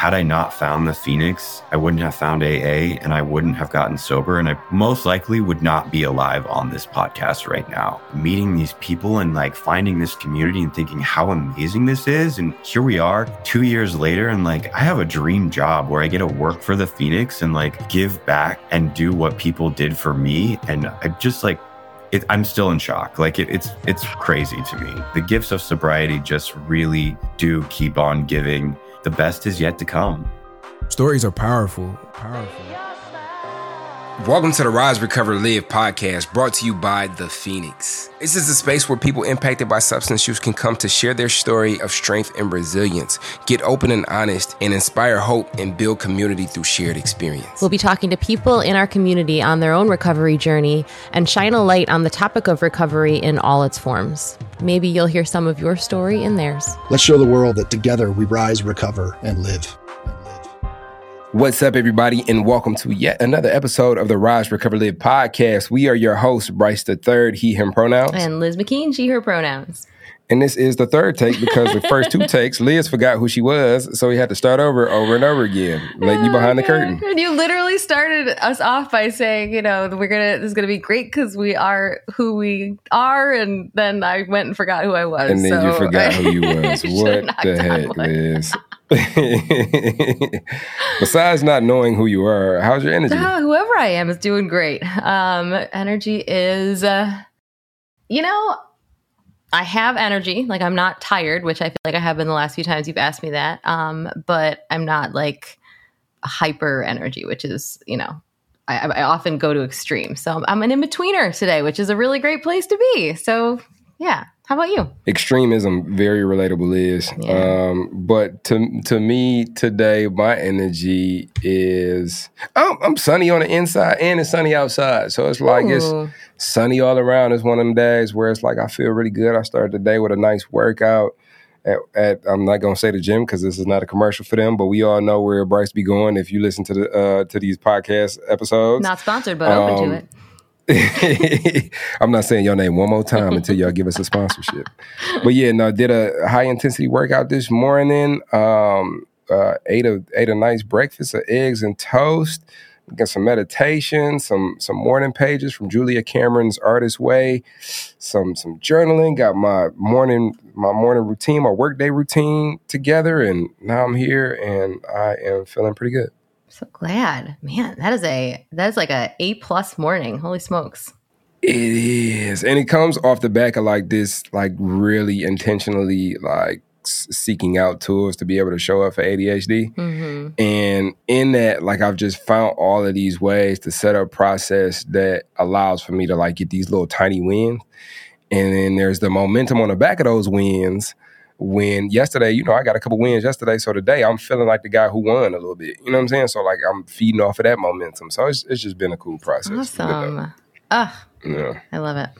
had I not found the Phoenix, I wouldn't have found AA and I wouldn't have gotten sober. And I most likely would not be alive on this podcast right now. Meeting these people and like finding this community and thinking how amazing this is. And here we are two years later. And like, I have a dream job where I get to work for the Phoenix and like give back and do what people did for me. And I just like, it, I'm still in shock. Like it, it's it's crazy to me. The gifts of sobriety just really do keep on giving the best is yet to come. Stories are powerful. Powerful. Welcome to the Rise, Recover, Live podcast brought to you by The Phoenix. This is a space where people impacted by substance use can come to share their story of strength and resilience, get open and honest, and inspire hope and build community through shared experience. We'll be talking to people in our community on their own recovery journey and shine a light on the topic of recovery in all its forms. Maybe you'll hear some of your story in theirs. Let's show the world that together we rise, recover, and live. What's up, everybody, and welcome to yet another episode of the Rise, Recover, Live podcast. We are your hosts, Bryce the Third, he, him pronouns. And Liz McKean, she, her pronouns. And this is the third take because the first two takes, Liz forgot who she was, so we had to start over, over and over again, letting you behind the oh, curtain. And you literally started us off by saying, you know, we're gonna this is gonna be great because we are who we are, and then I went and forgot who I was. And then so you forgot who you was. What the heck. Liz? Besides not knowing who you are, how's your energy? Ah, whoever I am is doing great. Um, energy is, uh, you know, I have energy. Like I'm not tired, which I feel like I have been the last few times you've asked me that. Um, but I'm not like hyper energy, which is, you know, I, I often go to extremes. So I'm an in betweener today, which is a really great place to be. So yeah. How about you? extremism very relatable is Yeah. um but to to me today my energy is I'm, I'm sunny on the inside and it's sunny outside so it's like it's sunny all around it's one of them days where it's like i feel really good i started the day with a nice workout at, at i'm not gonna say the gym because this is not a commercial for them but we all know where bryce be going if you listen to the uh to these podcast episodes Not sponsored, but open Um, to it. I'm not saying your name one more time until y'all give us a sponsorship. But yeah, no, did a high intensity workout this morning. Um, uh, ate a ate a nice breakfast of eggs and toast. Got some meditation, some some morning pages from Julia Cameron's Artist Way, some some journaling. Got my morning my morning routine, my workday routine together, and now I'm here and I am feeling pretty good. So glad, man. That is a that is like a A plus morning. Holy smokes! It is, and it comes off the back of like this, like really intentionally like seeking out tools to be able to show up for ADHD. hmm And in that, like I've just found all of these ways to set up process that allows for me to like get these little tiny wins. And then there's the momentum on the back of those wins. When yesterday, you know, I got a couple wins yesterday, so today I'm feeling like the guy who won a little bit. You know what I'm saying? So like I'm feeding off of that momentum. So it's, it's just been a cool process. Awesome. Ugh, Yeah. I love it.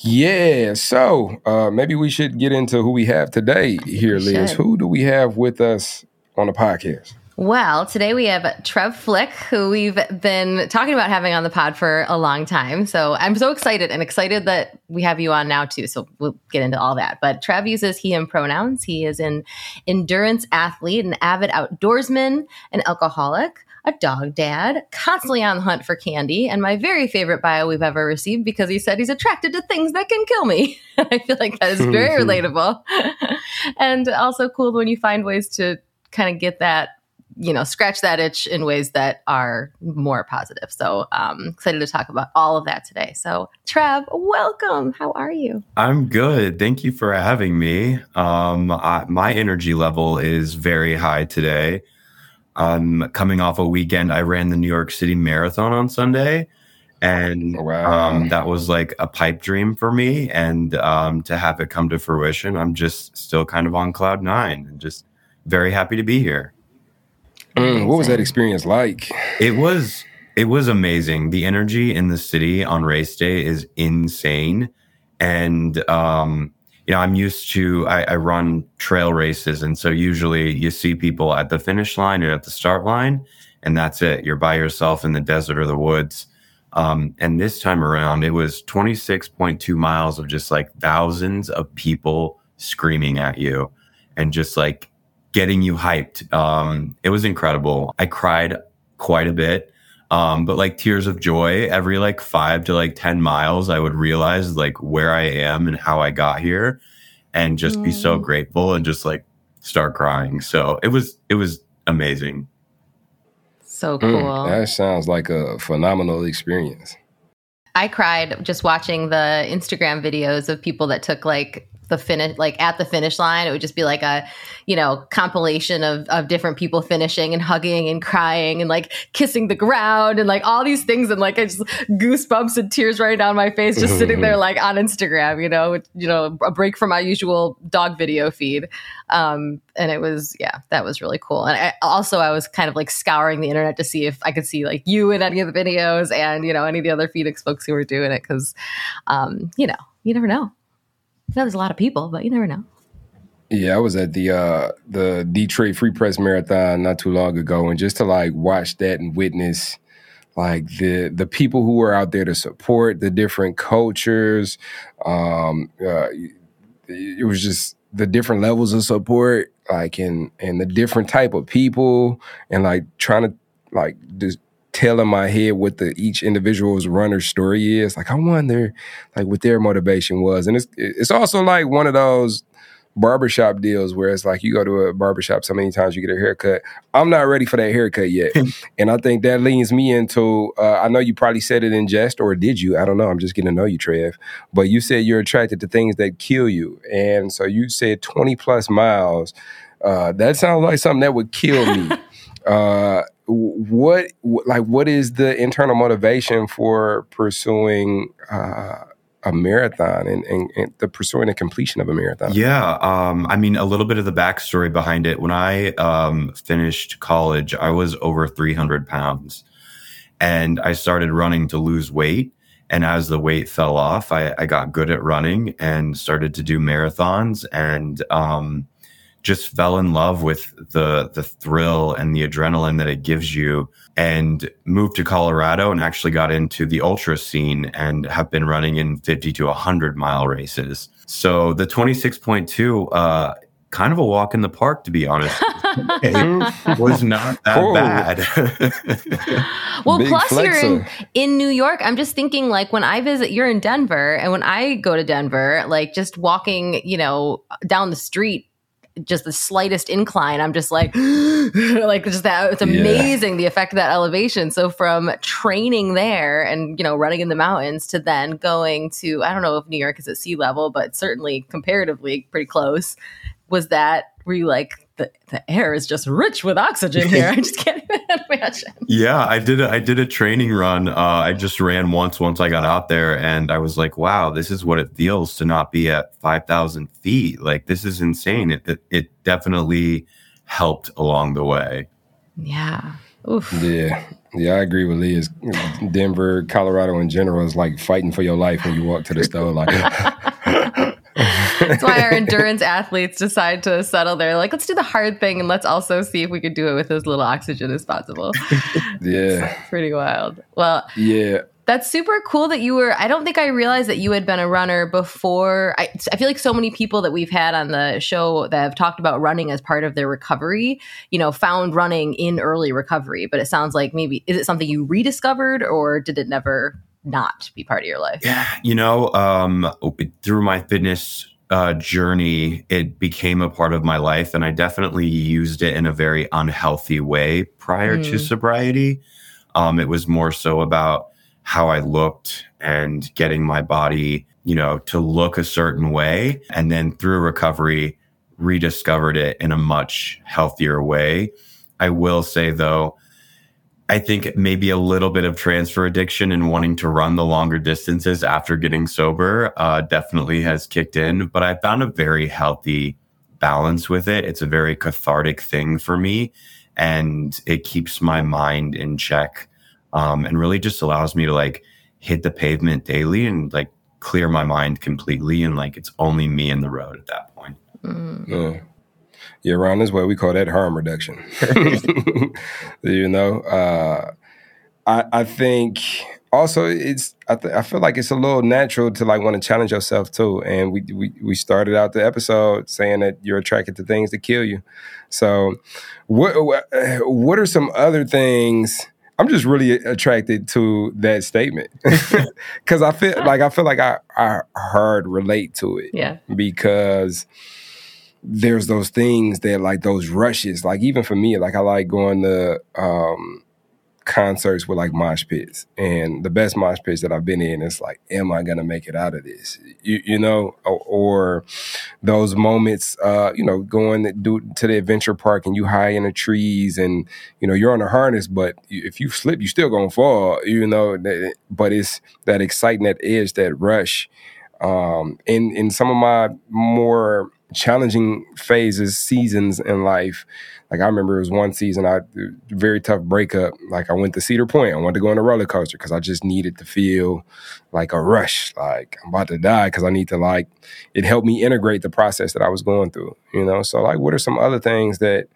Yeah, so uh, maybe we should get into who we have today here, Liz. should. Who do we have with us on the podcast? Well, today we have Trev Flick, who we've been talking about having on the pod for a long time. So I'm so excited and excited that we have you on now too. So we'll get into all that. But Trev uses he him pronouns. He is an endurance athlete, an avid outdoorsman, an alcoholic, a dog dad, constantly on the hunt for candy, and my very favorite bio we've ever received because he said he's attracted to things that can kill me. I feel like that is very relatable. and also cool when you find ways to kind of get that you know scratch that itch in ways that are more positive so um excited to talk about all of that today so trev welcome how are you I'm good. Thank you for having me. Um, I, my energy level is very high today. Um, coming off a weekend, I ran the New York City Marathon on Sunday, and Wow. um, that was like a pipe dream for me. And um, to have it come to fruition, I'm just still kind of on cloud nine, and just very happy to be here. Mm, what was that experience like? It was it was amazing. The energy in the city on race day is insane, and um, you know I'm used to I, I run trail races, and so usually you see people at the finish line or at the start line, and that's it. You're by yourself in the desert or the woods. Um, and this time around, it was 26.2 miles of just like thousands of people screaming at you and just like getting you hyped. Um, it was incredible. I cried quite a bit. Um, but like tears of joy every like five to like 10 miles, I would realize like where I am and how I got here and just mm. be so mm. grateful and just like start crying. So it was, it was amazing. So mm, cool. Mm, that sounds like a phenomenal experience. I cried just watching the Instagram videos of people that took like the finish like at the finish line it would just be like a you know compilation of of different people finishing and hugging and crying and like kissing the ground and like all these things and like I just goosebumps and tears running down my face just sitting there like on Instagram you know you know a break from my usual dog video feed. Um and it was yeah that was really cool. And I, also I was kind of like scouring the internet to see if I could see like you in any of the videos and you know any of the other Phoenix folks who were doing it because um you know you never know know there's a lot of people, but you never know. Yeah, I was at the uh the Detroit Free Press Marathon not too long ago, and just to like watch that and witness like the the people who were out there to support the different cultures, um, uh, it was just the different levels of support, like and and the different type of people, and like trying to like just tell in my head what the each individual's runner story is. Like I wonder like what their motivation was. And it's it's also like one of those barbershop deals where it's like you go to a barbershop so many times you get a haircut. I'm not ready for that haircut yet. and I think that leans me into uh, I know you probably said it in jest or did you? I don't know. I'm just getting to know you, Trev. But you said you're attracted to things that kill you. And so you said 20 plus miles. Uh, that sounds like something that would kill me. uh, what like what is the internal motivation for pursuing uh, a marathon and, and, and, the pursuing the completion of a marathon? Yeah, um, I mean a little bit of the backstory behind it. When I um, finished college, I was over 300 pounds, and I started running to lose weight. And as the weight fell off, I, I got good at running and started to do marathons and. Um, just fell in love with the the thrill and the adrenaline that it gives you and moved to Colorado and actually got into the ultra scene and have been running in 50 to 100 mile races. So the 26.2 uh kind of a walk in the park to be honest. it was not that cool. bad. well, Big plus flexer. you're in, in New York. I'm just thinking like when I visit you're in Denver and when I go to Denver, like just walking, you know, down the street just the slightest incline, I'm just like, like just that. It's amazing yeah. the effect of that elevation. So from training there and you know running in the mountains to then going to I don't know if New York is at sea level, but certainly comparatively pretty close. Was that were you like the, the air is just rich with oxygen here. I just can't even imagine. Yeah, I did. A, I did a training run. Uh, I just ran once. Once I got out there, and I was like, "Wow, this is what it feels to not be at five thousand feet. Like this is insane." It, it, it definitely helped along the way. Yeah. Oof. Yeah. Yeah, I agree with Lee. Denver, Colorado in general is like fighting for your life when you walk to the store. Like, That's why our endurance athletes decide to settle there. Like, let's do the hard thing and let's also see if we could do it with as little oxygen as possible. yeah. It's pretty wild. Well, yeah. That's super cool that you were. I don't think I realized that you had been a runner before. I, I feel like so many people that we've had on the show that have talked about running as part of their recovery, you know, found running in early recovery. But it sounds like maybe, is it something you rediscovered or did it never not be part of your life? Yeah, you know, um, through my fitness uh, journey, it became a part of my life, and I definitely used it in a very unhealthy way prior mm. to sobriety. Um, it was more so about how I looked and getting my body, you know, to look a certain way, and then through recovery, rediscovered it in a much healthier way. I will say though, I think maybe a little bit of transfer addiction and wanting to run the longer distances after getting sober uh, definitely has kicked in. But I found a very healthy balance with it. It's a very cathartic thing for me, and it keeps my mind in check, um, and really just allows me to like hit the pavement daily and like clear my mind completely, and like it's only me and the road at that point. Mm. Yeah. Yeah, around this way we call that harm reduction. you know, uh, I, I think also it's I, th- I feel like it's a little natural to like want to challenge yourself too. And we, we we started out the episode saying that you're attracted to things that kill you. So what what, what are some other things? I'm just really attracted to that statement. Because i feel like i feel like i i hard relate to it. Yeah. because there's those things that like those rushes like even for me like i like going to um concerts with like mosh pits. And the best mosh pits that i've been in is like am i gonna make it out of this? You, you know? Or, or those moments uh you know going to, do, to the adventure park and you high in the trees and you know you're on a harness but if you slip you still gonna fall you know? But it's that exciting that edge that rush um in in some of my more challenging phases seasons in life. Like i remember it was one season i very tough breakup. Like i went to cedar point. I wanted to go on a roller coaster because i just needed to feel like a rush. Like i'm about to die because i need to like it helped me integrate the process that i was going through you know? So like what are some other things that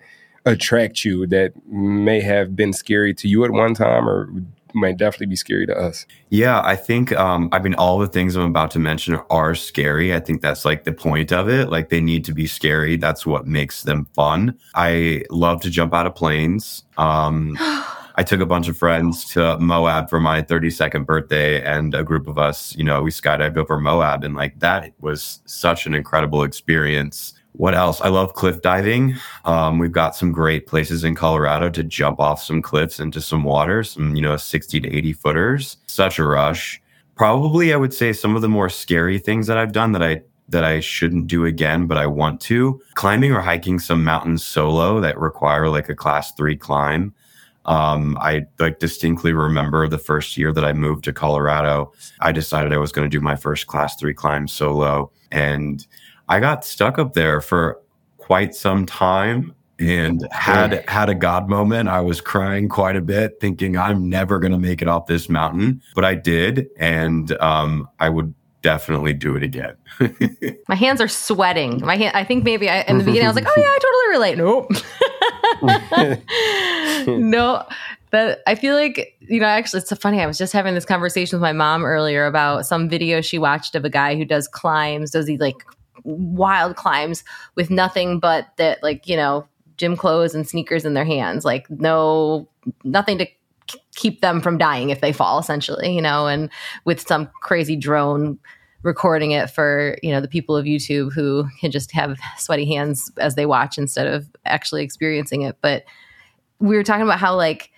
attract you that may have been scary to you at one time or may definitely be scary to us Yeah, I think um I mean all the things I'm about to mention are scary. I think that's like the point of it. Like they need to be scary. That's what makes them fun. I love to jump out of planes. Um I took a bunch of friends to Moab for my 32nd birthday and a group of us, you know, we skydived over Moab and like that was such an incredible experience. What else? I love cliff diving. Um, we've got some great places in Colorado to jump off some cliffs into some water, some, you know, 60 to 80 footers. Such a rush. Probably I would say some of the more scary things that I've done that I that I shouldn't do again, but I want to. Climbing or hiking some mountains solo that require like a class three climb. Um, I like distinctly remember the first year that I moved to Colorado, I decided I was going to do my first class three climb solo. And I got stuck up there for quite some time and had had a god moment. I was crying quite a bit, thinking I'm never going to make it off this mountain, but I did, and um, I would definitely do it again. My hands are sweating. My hand, I think maybe I, in the beginning I was like, oh yeah, I totally relate. Nope. no, that I feel like you know. Actually, it's so funny. I was just having this conversation with my mom earlier about some video she watched of a guy who does climbs. Does he like wild climbs with nothing but that, like you know, gym clothes and sneakers in their hands, like no nothing to keep them from dying if they fall, essentially, you know, and with some crazy drone recording it for you know the people of YouTube who can just have sweaty hands as they watch instead of actually experiencing it. But we were talking about how like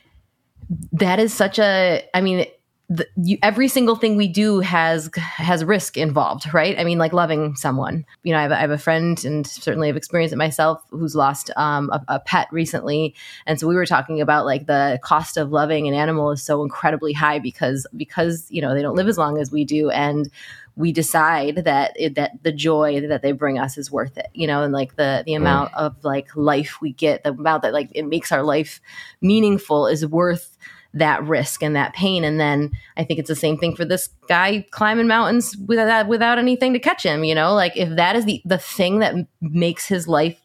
that is such a I mean the, you, every single thing we do has has risk involved, right? I mean, like loving someone. You know, I have, a- I have a friend, and certainly I've experienced it myself, who's lost um, a, a pet recently, and so we were talking about like the cost of loving an animal is so incredibly high because because you know they don't live as long as we do, and we decide that it, that the joy that they bring us is worth it, you know, and like the the amount of like life we get, the amount that like it makes our life meaningful is worth that risk and that pain. And then I think it's the same thing for this guy climbing mountains without without anything to catch him. You know, like if that is the the thing that makes his life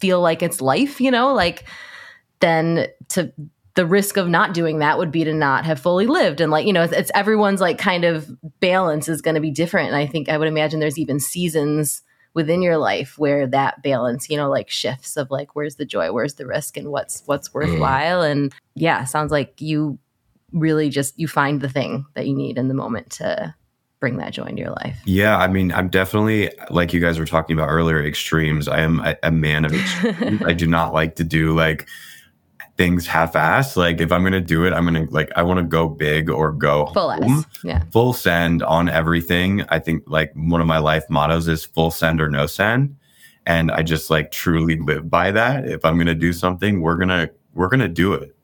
feel like it's life, you know, like then to the risk of not doing that would be to not have fully lived and like you know it's, it's everyone's like kind of balance is going to be different and i think i would imagine there's even seasons within your life where that balance you know like shifts of like where's the joy where's the risk and what's what's mm. worthwhile and yeah sounds like you really just you find the thing that you need in the moment to bring that joy into your life Yeah, I mean, I'm definitely like you guys were talking about earlier, extremes. I am a, a man of extremes. I do not like to do like things half-assed. Like if I'm gonna do it, I'm gonna like I want to go big or go full home. S. yeah Full send on everything. I think like one of my life mottos is full send or no send, and I just like truly live by that. If I'm gonna do something, we're gonna we're gonna do it.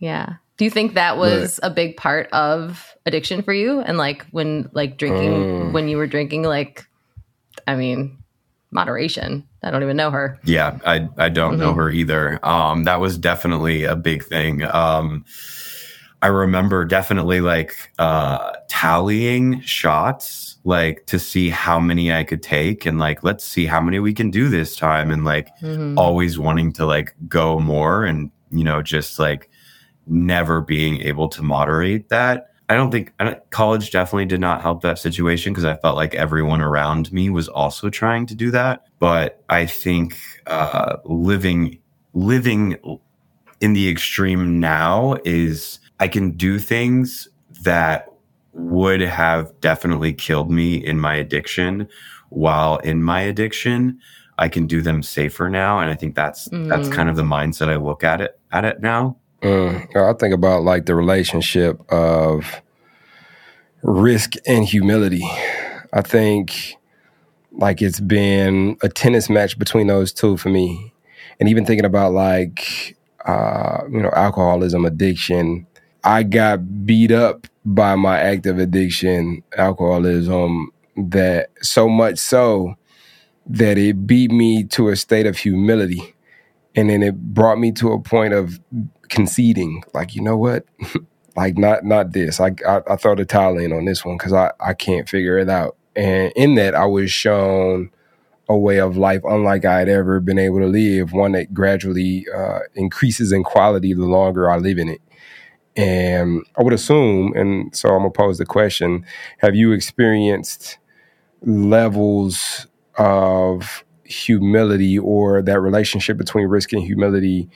Yeah. Do you think that was a big part of addiction for you? And like when like drinking Mm. when you were drinking, like I mean, moderation. I don't even know her. Yeah, I I don't know Mhm. her either. Um, that was definitely a big thing. Um, I remember definitely like uh, tallying shots, like to see how many I could take, and like let's see how many we can do this time, and like Mhm. always wanting to like go more, and you know just like never being able to moderate that. I don't think I don't, college definitely did not help that situation because I felt like everyone around me was also trying to do that. But I think uh, living living in the extreme now is I can do things that would have definitely killed me in my addiction while in my addiction I can do them safer now and I think that's mm. that's kind of the mindset I look at it at it now. Mm. I think about like the relationship of risk and humility. I think like it's been a tennis match between those two for me. And even thinking about like uh, you know, alcoholism, addiction, I got beat up by my active addiction, alcoholism, that so much so that it beat me to a state of humility. And then it brought me to a point of conceding, like, you know what? like not not this. I I, I throw the towel in on this one because I, I can't figure it out. And in that I was shown a way of life unlike I had ever been able to live, one that gradually uh, increases in quality the longer I live in it. And I would assume, and so I'm gonna pose the question: Have you experienced levels of humility or that relationship between risk and humility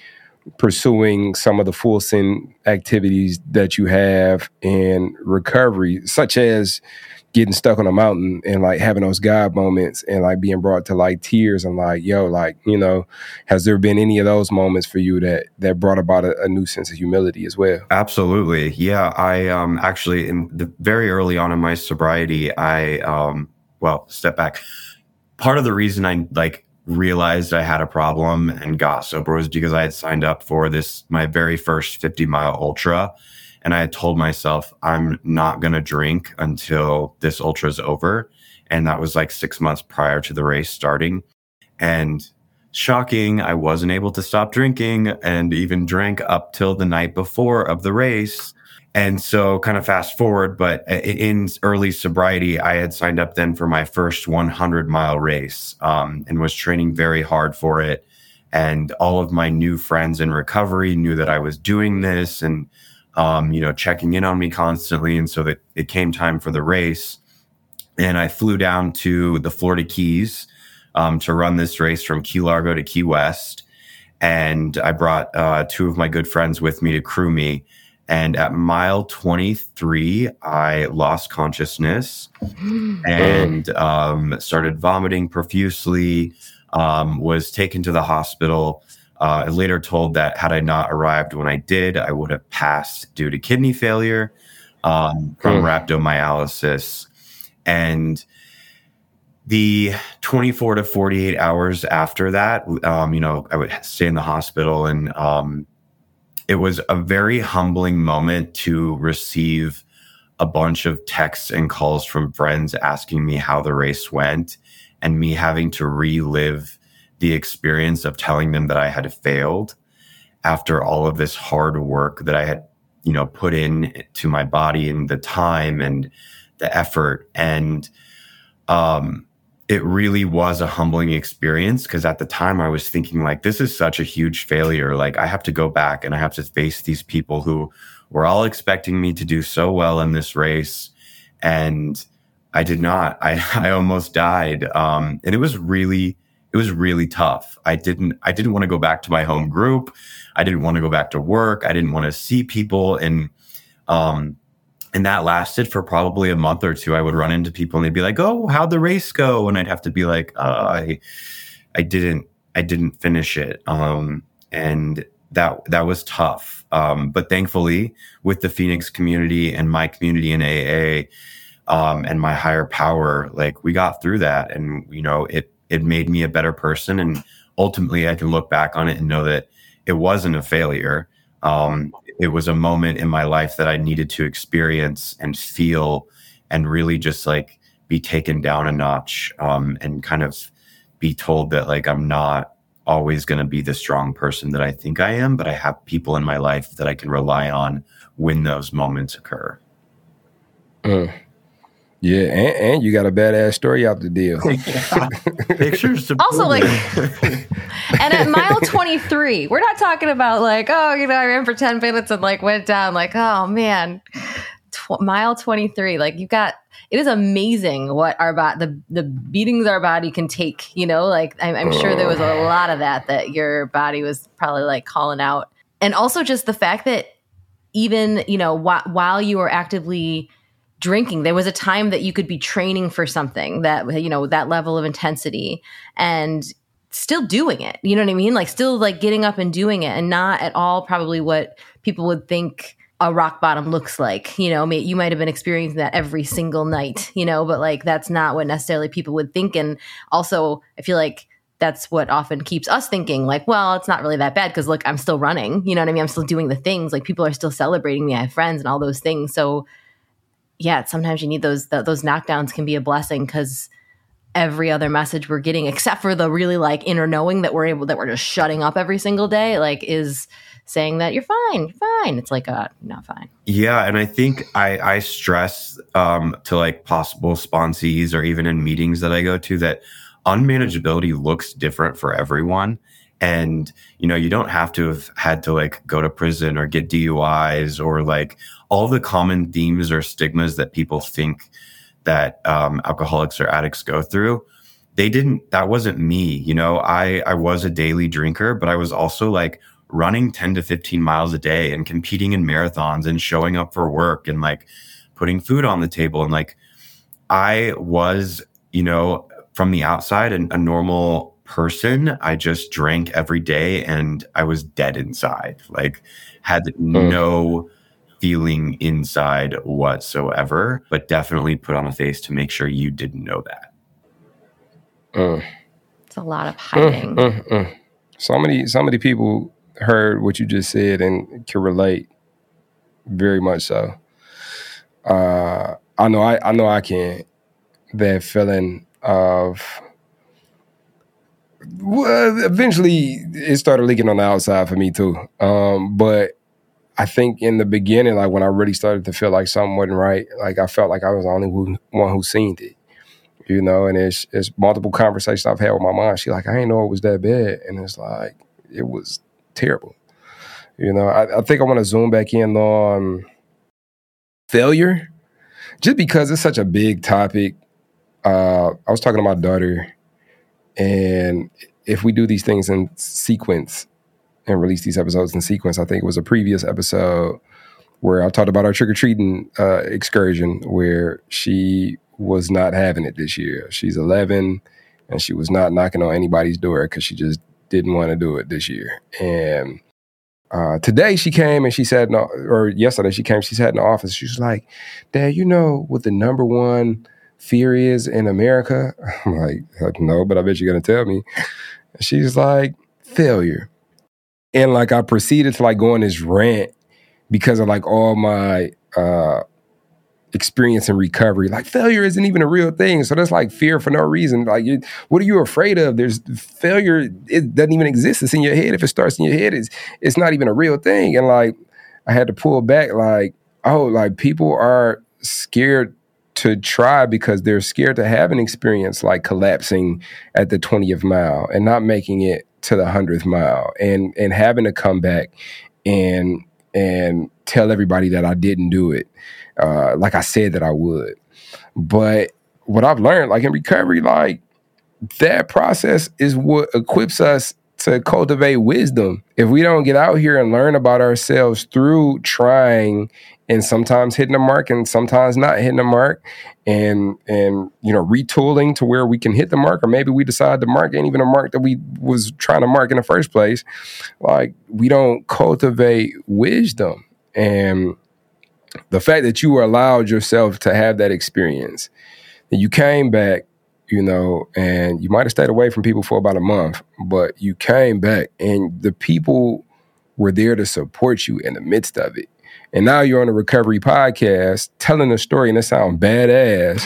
pursuing some of the full send activities that you have in recovery, such as getting stuck on a mountain and like having those God moments and like being brought to like tears and like, yo, like, you know, has there been any of those moments for you that that brought about a, a new sense of humility as well? Absolutely. Yeah. I um actually in the very early on in my sobriety, I um well, step back. Part of the reason I like realized I had a problem and got sober was because I had signed up for this my very first 50 mile ultra and I had told myself, I'm not going to drink until this ultra is over. And that was like six months prior to the race starting. And shocking, I wasn't able to stop drinking and even drank up till the night before of the race. And so, kind of fast forward, but in early sobriety, I had signed up then for my first 100 mile race um, and was training very hard for it. And all of my new friends in recovery knew that I was doing this. And um, you know, checking in on me constantly. And so that it came time for the race. And I flew down to the Florida Keys um, to run this race from Key Largo to Key West. And I brought uh, two of my good friends with me to crew me. And at mile 23, I lost consciousness and um, started vomiting profusely, um, was taken to the hospital. Uh, I later told that had I not arrived when I did, I would have passed due to kidney failure um, from mm. rhabdomyolysis. And the 24 to 48 hours after that, um, you know, I would stay in the hospital and um, it was a very humbling moment to receive a bunch of texts and calls from friends asking me how the race went and me having to relive the experience of telling them that I had failed after all of this hard work that I had, you know, put in to my body and the time and the effort. And um, it really was a humbling experience because at the time I was thinking, like, this is such a huge failure. Like, I have to go back and I have to face these people who were all expecting me to do so well in this race. And I did not. I, I almost died. Um, and it was really, it was really tough. I didn't I didn't want to go back to my home group. I didn't want to go back to work. I didn't want to see people and um and that lasted for probably a month or two. I would run into people and they'd be like, "Oh, how'd the race go?" And I'd have to be like, uh, "I I didn't I didn't finish it." Um and that that was tough. Um, but thankfully, with the Phoenix community and my community in AA, um, and my higher power, like we got through that, and you know, it it made me a better person. And ultimately, I can look back on it and know that it wasn't a failure. Um, it was a moment in my life that I needed to experience and feel and really just like be taken down a notch um, and kind of be told that like I'm not always going to be the strong person that I think I am, but I have people in my life that I can rely on when those moments occur. Mm. Yeah, and, and, you got a badass story out the deal. Pictures to also like, and at mile twenty three, we're not talking about like, oh, you know, I ran for ten minutes and like went down. Like, oh man, tw- mile 23 like you got it is amazing what our body the the beatings our body can take you know like I'm, I'm sure there was a oh. lot of that that your body was probably like calling out and also just the fact that even you know wh- while you were actively drinking. There was a time that you could be training for something that you know that level of intensity and still doing it. You know what i mean? Like still like getting up and doing it and not at all probably what people would think a rock bottom looks like. You know you might have been experiencing that every single night you know but like that's not what necessarily people would think. And also i feel like that's what often keeps us thinking like well it's not really that bad because look i'm still running. You know what i mean? I'm still doing the things. Like people are still celebrating me. I have friends and all those things. So yeah sometimes you need those those knockdowns can be a blessing because every other message we're getting except for the really like inner knowing that we're able that we're just shutting up every single day like is saying that you're fine you're fine. It's like uh not fine. Yeah and i think i i stress um to like possible sponsees or even in meetings that i go to that unmanageability looks different for everyone and you know you don't have to have had to like go to prison or get duis or like all the common themes or stigmas that people think that um, alcoholics or addicts go through. They didn't that wasn't me you know? I i was a daily drinker but i was also like running 10 to 15 miles a day and competing in marathons and showing up for work and like putting food on the table. And like i was you know from the outside and a normal person i just drank every day and i was dead inside like had mm. no feeling inside whatsoever, but definitely put on a face to make sure you didn't know that. Mm. It's a lot of hiding. Mm, mm, so many, so many people heard what you just said and can relate very much so. Uh, I know, I, I know, I can. That feeling of well, eventually it started leaking on the outside for me too. Um, but I think in the beginning, like when I really started to feel like something wasn't right, like I felt like I was the only one who seen it, you know. And it's it's multiple conversations I've had with my mom. She like, I didn't know it was that bad, and it's like it was terrible. You know, I, I think I want to zoom back in on failure, just because it's such a big topic. Uh, I was talking to my daughter, and if we do these things in sequence, and release these episodes in sequence. I think it was a previous episode where I talked about our trick or treating uh, excursion where she was not having it this year. She's 11 and she was not knocking on anybody's door because she just didn't want to do it this year. And uh, today she came and she said, no, or yesterday she came, she sat in the office. She was like, Dad, you know what the number one fear is in America? I'm like, no, but I bet you're going to tell me. she's like, failure and like I proceeded to like go on this rant because of like all my uh experience in recovery. Like failure isn't even a real thing. So that's like fear for no reason. Like what are you afraid of? There's failure, it doesn't even exist. It's in your head. If it starts in your head, it's it's not even a real thing. And like I had to pull back, like, oh, like people are scared to try because they're scared to have an experience like collapsing at the 20th mile and not making it to the hundredth mile and and having to come back and and tell everybody that I didn't do it, uh, like I said that I would. But what I've learned, like in recovery, like that process is what equips us to cultivate wisdom. If we don't get out here and learn about ourselves through trying and sometimes hitting the mark and sometimes not hitting the mark and and you know retooling to where we can hit the mark or maybe we decide the mark ain't even a mark that we was trying to mark in the first place. Like we don't cultivate wisdom and the fact that you allowed yourself to have that experience. And you came back you know and you might have stayed away from people for about a month but you came back and the people were there to support you in the midst of it and now you're on a recovery podcast telling a story and it sounds badass.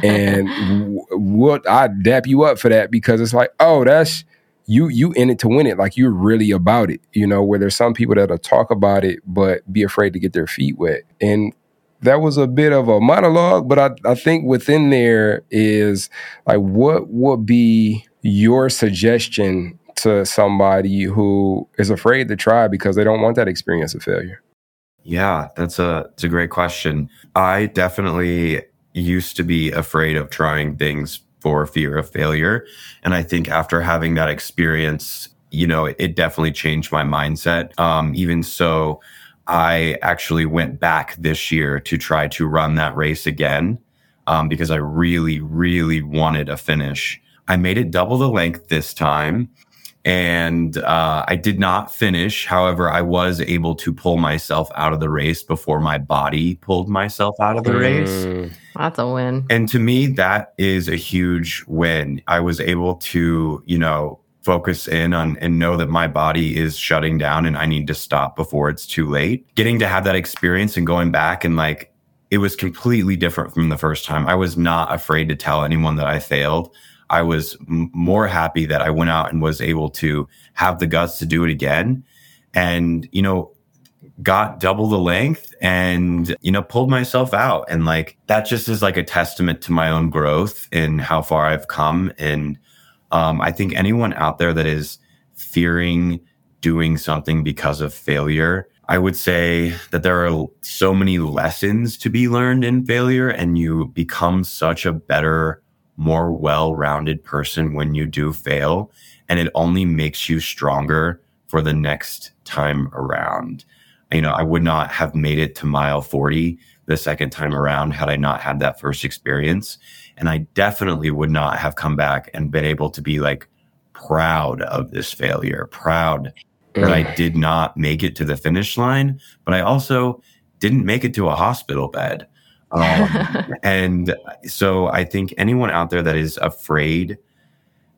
and w- what I dap you up for that because it's like, oh, that's you you in it to win it. Like you're really about it. You know, where there's some people that'll talk about it but be afraid to get their feet wet. And that was a bit of a monologue, but I, I think within there is like what would be your suggestion to somebody who is afraid to try because they don't want that experience of failure? Yeah, that's a it's a great question. I definitely used to be afraid of trying things for fear of failure, and I think after having that experience, you know, it, it definitely changed my mindset. Um, even so, I actually went back this year to try to run that race again um, because I really, really wanted a finish. I made it double the length this time and uh, I did not finish. However, I was able to pull myself out of the race before my body pulled myself out of the race. Mm. That's a win. And to me, that is a huge win. I was able to, you know, focus in on and know that my body is shutting down and I need to stop before it's too late. Getting to have that experience and going back and like, it was completely different from the first time. I was not afraid to tell anyone that I failed. I was m- more happy that I went out and was able to have the guts to do it again. And, you know, got double the length and, you know, pulled myself out. And like, that just is like a testament to my own growth and how far I've come. And, um, I think anyone out there that is fearing doing something because of failure, I would say that there are so many lessons to be learned in failure and you become such a better more well rounded person when you do fail. And it only makes you stronger for the next time around. You know, I would not have made it to mile 40 the second time around had I not had that first experience. And I definitely would not have come back and been able to be like proud of this failure, proud that I mm. did not make it to the finish line, but I also didn't make it to a hospital bed. Um, and so I think anyone out there that is afraid,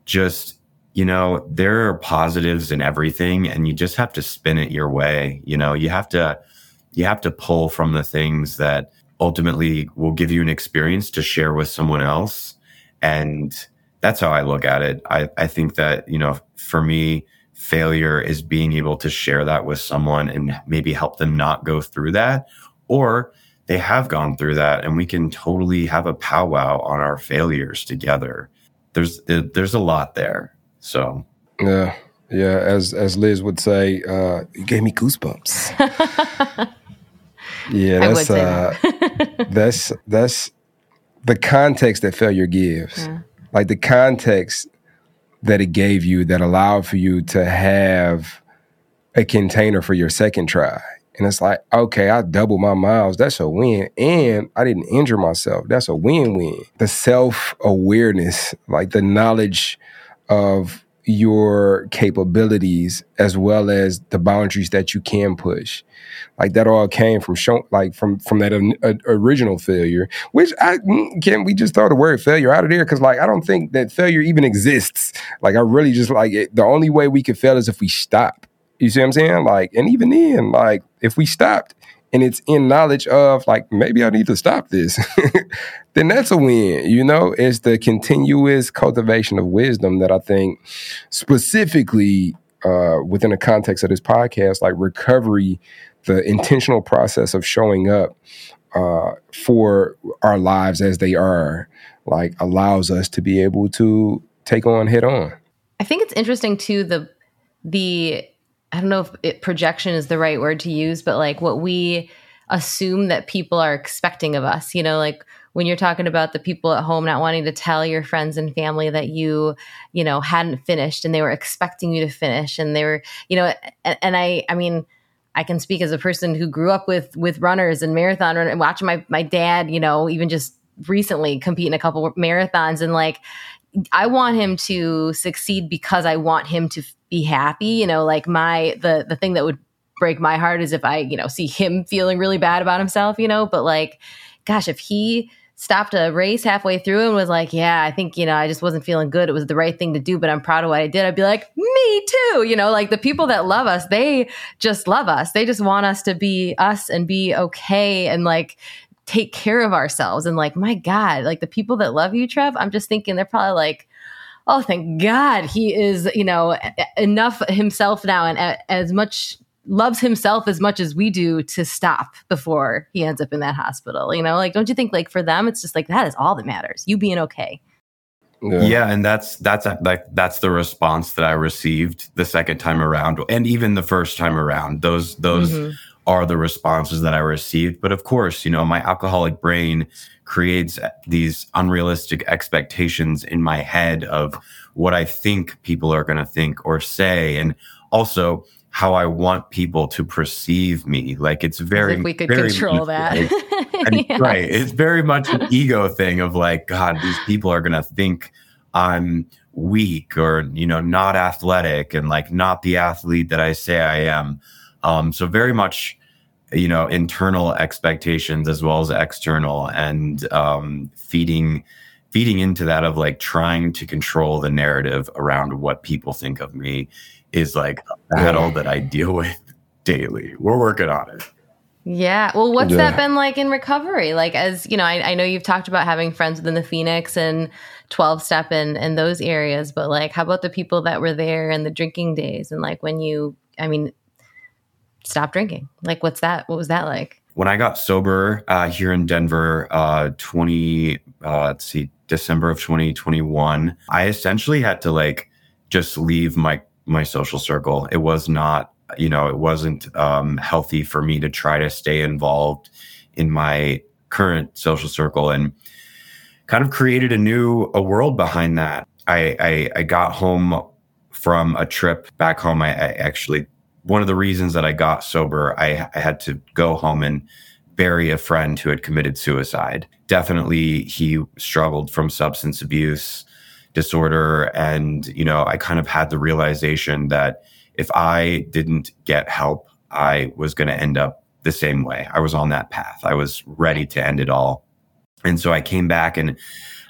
just, you know, there are positives in everything and you just have to spin it your way. You know, you have to, you have to pull from the things that ultimately will give you an experience to share with someone else. And that's how I look at it. I, I think that, you know, for me, failure is being able to share that with someone and maybe help them not go through that or they have gone through that and we can totally have a powwow on our failures together there's there's a lot there so Yeah, yeah. As as Liz would say, uh, you gave me goosebumps. yeah, I would that's say uh, that's that's the context that failure gives. Yeah. Like the context that it gave you that allowed for you to have a container for your second try. And it's like, okay, I doubled my miles. That's a win. And I didn't injure myself. That's a win win. The self awareness, like the knowledge of your capabilities as well as the boundaries that you can push like that all came from show like from from that uh, original failure which i mm, can we just throw the word failure out of there because like i don't think that failure even exists like i really just like it, the only way we could fail is if we stop you see what i'm saying like and even then like if we stopped and it's in knowledge of like maybe I need to stop this, then that's a win. You know, it's the continuous cultivation of wisdom that I think specifically uh, within the context of this podcast, like recovery, the intentional process of showing up uh, for our lives as they are, like allows us to be able to take on head on. I think it's interesting too the the I don't know if it, projection is the right word to use, but like what we assume that people are expecting of us. You know, like when you're talking about the people at home not wanting to tell your friends and family that you, you know, hadn't finished and they were expecting you to finish, and they were, you know, and, and I, I mean. I can speak as a person who grew up with with runners and marathon and watching my my dad, you know, even just recently compete in a couple marathons and like I want him to succeed because I want him to be happy. You know, like my the the thing that would break my heart is if I, you know, see him feeling really bad about himself, you know, but like gosh, if he stopped a race halfway through and was like, "Yeah, I think, you know, I just wasn't feeling good. It was the right thing to do, but I'm proud of what I did." I'd be like, "Me too." You know, like the people that love us, they just love us. They just want us to be us and be okay and like take care of ourselves and like my god like the people that love you trev i'm just thinking they're probably like oh thank god he is you know enough himself now and as much loves himself as much as we do to stop before he ends up in that hospital you know like don't you think like for them it's just like that is all that matters you being okay yeah, and that's that's like that's the response that I received the second time around, and even the first time around. Those those Mhm. Are the responses that I received. But of course, you know, my alcoholic brain creates these unrealistic expectations in my head of what I think people are going to think or say. And also, how I want people to perceive me. Like it's very, we could very control that. Like, and, yes. Right. It's very much an ego thing of like, God, these people are going to think I'm weak or, you know, not athletic and like not the athlete that I say I am. Um, so very much, you know, internal expectations as well as external and um, feeding feeding into that of like trying to control the narrative around what people think of me is like a battle that I deal with daily. We're working on it. Yeah. Well, what's yeah. that been like in recovery? Like, as you know, I, I, know you've talked about having friends within the Phoenix and 12 step and, and those areas, but like, how about the people that were there and the drinking days? And like, when you, I mean, stop drinking, like, what's that? What was that like? When I got sober uh, here in Denver, uh, 20, uh, let's see, December of 2021, I essentially had to like just leave my my social circle. It was not, you know, it wasn't um, healthy for me to try to stay involved in my current social circle and kind of created a new a world behind that. I I, I got home from a trip back home. I, I, actually one of the reasons that I got sober, I, I had to go home and bury a friend who had committed suicide. Definitely, he struggled from substance abuse disorder. And, you know, I kind of had the realization that if I didn't get help, I was going to end up the same way. I was on that path. I was ready to end it all. And so I came back and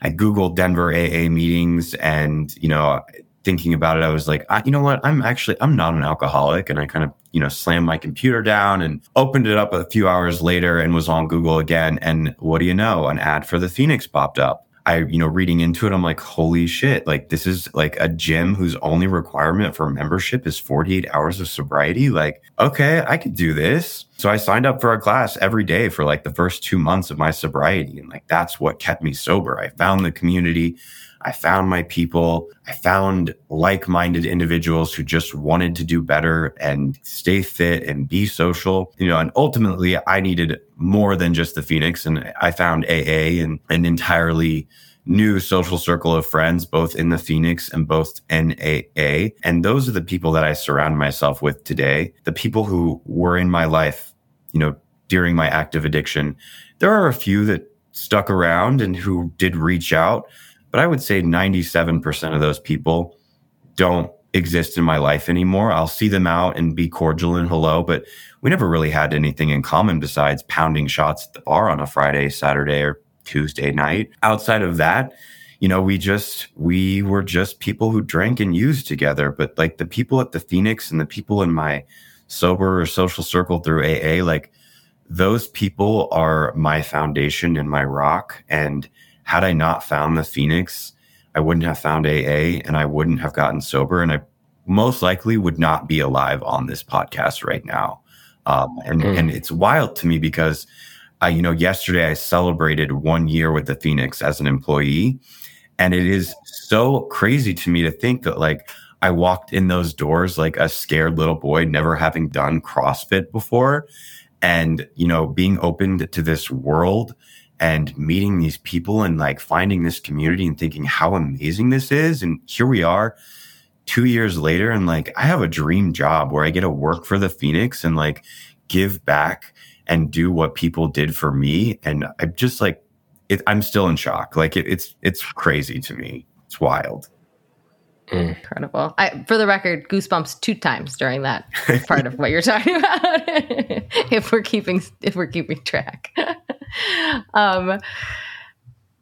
I Googled Denver AA meetings and, you know, thinking about it, I was like, I, you know what? I'm actually, I'm not an alcoholic. And I kind of, you know, slammed my computer down and opened it up a few hours later and was on Google again. And what do you know? An ad for the Phoenix popped up. I, you know, reading into it, I'm like, holy shit. Like, this is like a gym whose only requirement for membership is 48 hours of sobriety. Like, okay, I could do this. So I signed up for a class every day for like the first two months of my sobriety. And like, that's what kept me sober. I found the community. I found my people. I found like minded individuals who just wanted to do better and stay fit and be social. You know, and ultimately, I needed more than just the Phoenix. And I found AA and an entirely new social circle of friends, both in the Phoenix and both in AA. And those are the people that I surround myself with today. The people who were in my life, you know, during my active addiction. There are a few that stuck around and who did reach out but I would say 97% of those people don't exist in my life anymore. I'll see them out and be cordial and hello, but we never really had anything in common besides pounding shots at the bar on a Friday, Saturday, or Tuesday night. Outside of that, you know, we just, we were just people who drank and used together. But like the people at the Phoenix and the people in my sober or social circle through AA, like those people are my foundation and my rock. And had I not found the Phoenix, I wouldn't have found AA and I wouldn't have gotten sober. And I most likely would not be alive on this podcast right now. Um, and, mm. and it's wild to me because I, you know, yesterday I celebrated one year with the Phoenix as an employee. And it is so crazy to me to think that like I walked in those doors like a scared little boy, never having done CrossFit before. And, you know, being opened to this world and meeting these people and like finding this community and thinking how amazing this is. And here we are two years later. And like, I have a dream job where I get to work for the Phoenix and like give back and do what people did for me. And I'm just like, it, I'm still in shock. Like it, it's, it's crazy to me. It's wild. Mm. Incredible. I, for the record, goosebumps two times during that part of what you're talking about. if we're keeping if we're keeping track. um,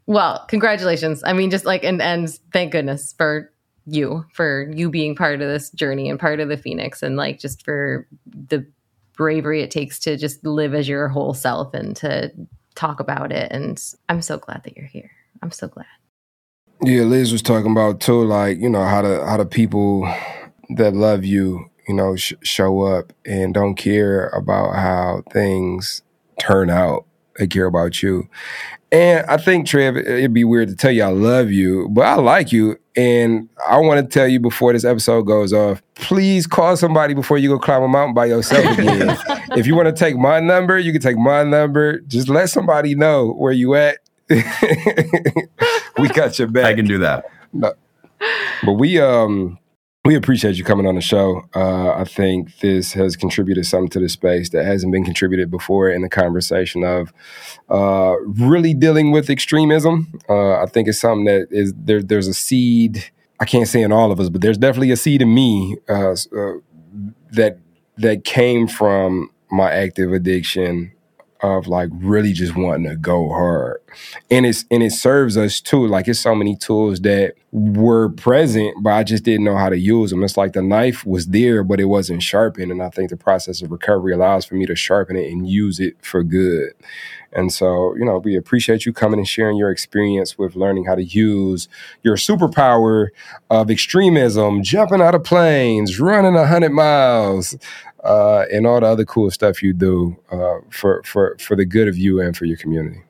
well, congratulations. I mean, just like and and thank goodness for you for you being part of this journey and part of the Phoenix and like just for the bravery it takes to just live as your whole self and to talk about it. And I'm so glad that you're here. I'm so glad. Yeah, Liz was talking about too, like you know how the how the people that love you, you know, sh- show up and don't care about how things turn out. They care about you, and I think Trev, it'd be weird to tell you I love you, but I like you, and I want to tell you before this episode goes off, please call somebody before you go climb a mountain by yourself again. if you want to take my number, you can take my number. Just let somebody know where you at. we got your back. I can do that. No. But we um we appreciate you coming on the show. Uh, I think this has contributed something to the space that hasn't been contributed before in the conversation of uh, really dealing with extremism. Uh, I think it's something that is there. There's a seed. I can't say in all of us, but there's definitely a seed in me uh, uh, that that came from my active addiction of like really just wanting to go hard. And it's and it serves us too. Like it's so many tools that were present, but I just didn't know how to use them. It's like the knife was there, but it wasn't sharpened. And I think the process of recovery allows for me to sharpen it and use it for good. And so, you know, we appreciate you coming and sharing your experience with learning how to use your superpower of extremism, jumping out of planes, running 100 miles, uh, and all the other cool stuff you do uh, for for for the good of you and for your community.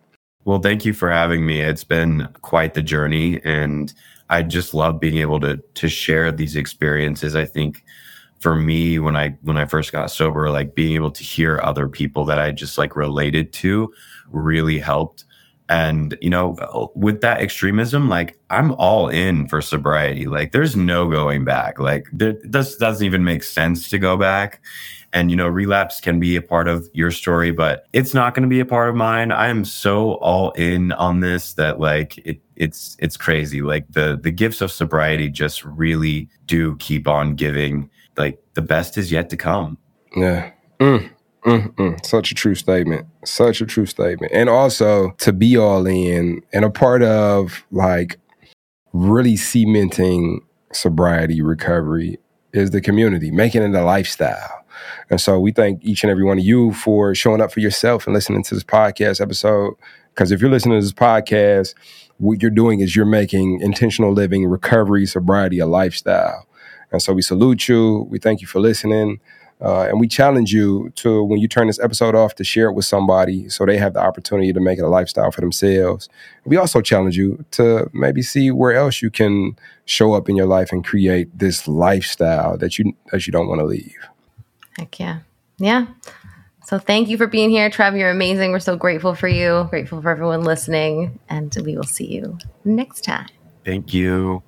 Well, thank you for having me. It's been quite the journey, and I just love being able to to share these experiences. I think for me when I when I first got sober, like being able to hear other people that I just like related to really helped. And, you know, with that extremism, like I'm all in for sobriety. Like there's no going back. Like this doesn't even make sense to go back. And, you know, relapse can be a part of your story, but it's not going to be a part of mine. I am so all in on this that like it, it's, it's crazy. Like the, the gifts of sobriety just really do keep on giving. Like the best is yet to come. Yeah. Mm. Mm-mm. Such a true statement. Such a true statement. And also to be all in and a part of like really cementing sobriety recovery is the community, making it a lifestyle. And so we thank each and every one of you for showing up for yourself and listening to this podcast episode. Because if you're listening to this podcast, what you're doing is you're making intentional living, recovery, sobriety a lifestyle. And so we salute you. We thank you for listening. Uh, and we challenge you to, when you turn this episode off, to share it with somebody so they have the opportunity to make it a lifestyle for themselves. We also challenge you to maybe see where else you can show up in your life and create this lifestyle that you that you don't want to leave. Heck yeah, yeah. So thank you for being here, Trev. You're amazing. We're so grateful for you. Grateful for everyone listening, and we will see you next time. Thank you.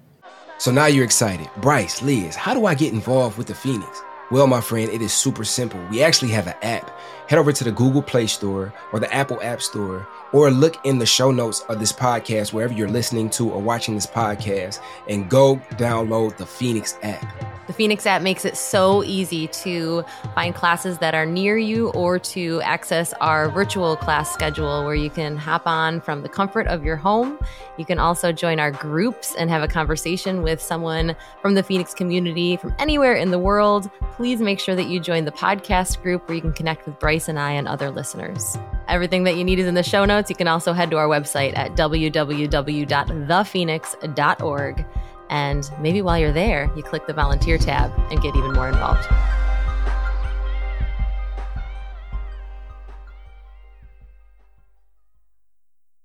So now you're excited, Bryce, Liz. How do I get involved with the Phoenix? Well, my friend, it is super simple. We actually have an app. Head over to the Google Play Store or the Apple App Store, or look in the show notes of this podcast, wherever you're listening to or watching this podcast, and go download the Phoenix app. The Phoenix app makes it so easy to find classes that are near you or to access our virtual class schedule where you can hop on from the comfort of your home. You can also join our groups and have a conversation with someone from the Phoenix community from anywhere in the world. Please make sure that you join the podcast group where you can connect with Bryce and I and other listeners. Everything that you need is in the show notes. You can also head to our website at www.thephoenix.org. And maybe while you're there, you click the volunteer tab and get even more involved.